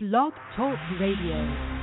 Blog Talk Radio.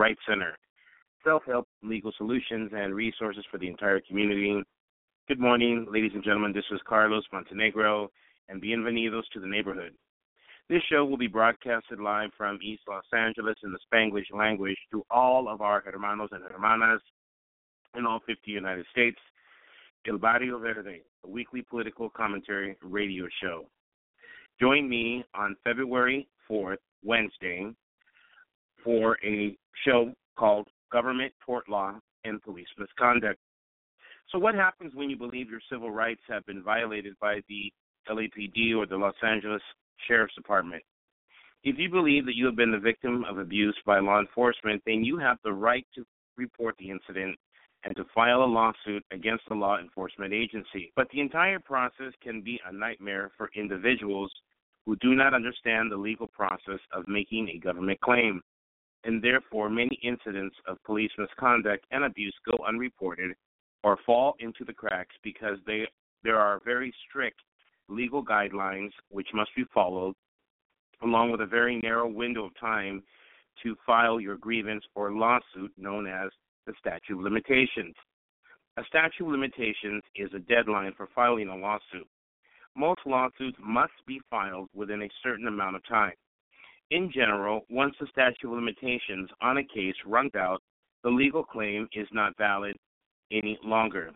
Rights Center. Self-help, legal solutions, and resources for the entire community. Good morning, ladies and gentlemen. This is Carlos Montenegro, and bienvenidos to the neighborhood. This show will be broadcasted live from East Los Angeles in the Spanglish language to all of our hermanos and hermanas in all 50 United States. El Barrio Verde, a weekly political commentary radio show. Join me on February 4th, Wednesday, for a show called Government, Tort Law, and Police Misconduct. So, what happens when you believe your civil rights have been violated by the LAPD or the Los Angeles Sheriff's Department? If you believe that you have been the victim of abuse by law enforcement, then you have the right to report the incident and to file a lawsuit against the law enforcement agency. But the entire process can be a nightmare for individuals who do not understand the legal process of making a government claim. And therefore, many incidents of police misconduct and abuse go unreported or fall into the cracks because they, there are very strict legal guidelines which must be followed, along with a very narrow window of time to file your grievance or lawsuit known as the statute of limitations. A statute of limitations is a deadline for filing a lawsuit. Most lawsuits must be filed within a certain amount of time. In general, once the statute of limitations on a case runs out, the legal claim is not valid any longer.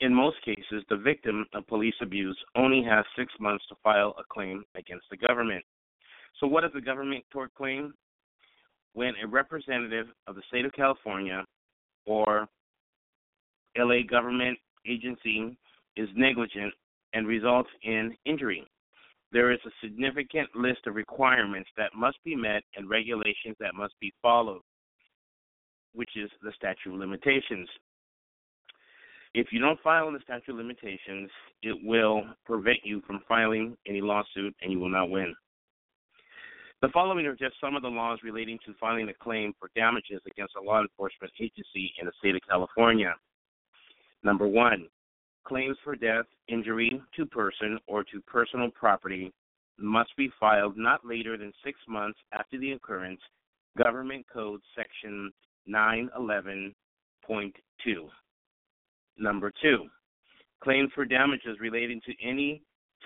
In most cases, the victim of police abuse only has six months to file a claim against the government. So, what is a government tort claim? When a representative of the state of California or LA government agency is negligent and results in injury. There is a significant list of requirements that must be met and regulations that must be followed, which is the statute of limitations. If you don't file in the statute of limitations, it will prevent you from filing any lawsuit and you will not win. The following are just some of the laws relating to filing a claim for damages against a law enforcement agency in the state of California. Number one, claims for death, injury to person, or to personal property must be filed not later than six months after the occurrence, Government Code Section 911.2. Number two, claims for damages relating to any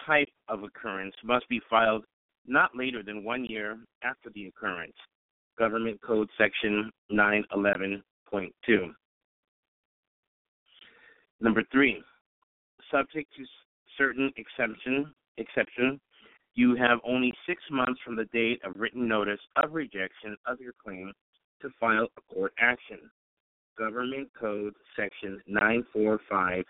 type of occurrence must be filed not later than one year after the occurrence, Government Code Section 911.2. Number three, subject to certain exception, exception, you have only six months from the date of written notice of rejection of your claim to file a court action. Government Code Section 945.6.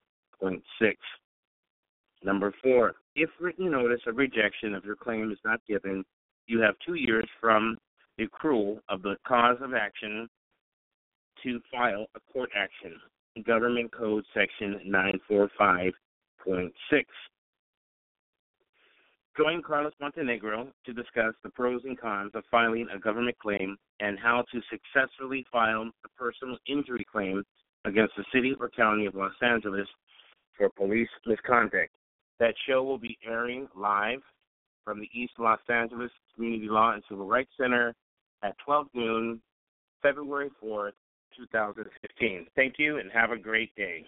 Number four, if written notice of rejection of your claim is not given, you have two years from the accrual of the cause of action to file a court action. Government Code Section 945.6. Join Carlos Montenegro to discuss the pros and cons of filing a government claim and how to successfully file a personal injury claim against the city or county of Los Angeles for police misconduct. That show will be airing live from the East Los Angeles Community Law and Civil Rights Center at 12 noon, February 4th, 2015. Thank you and have a great day.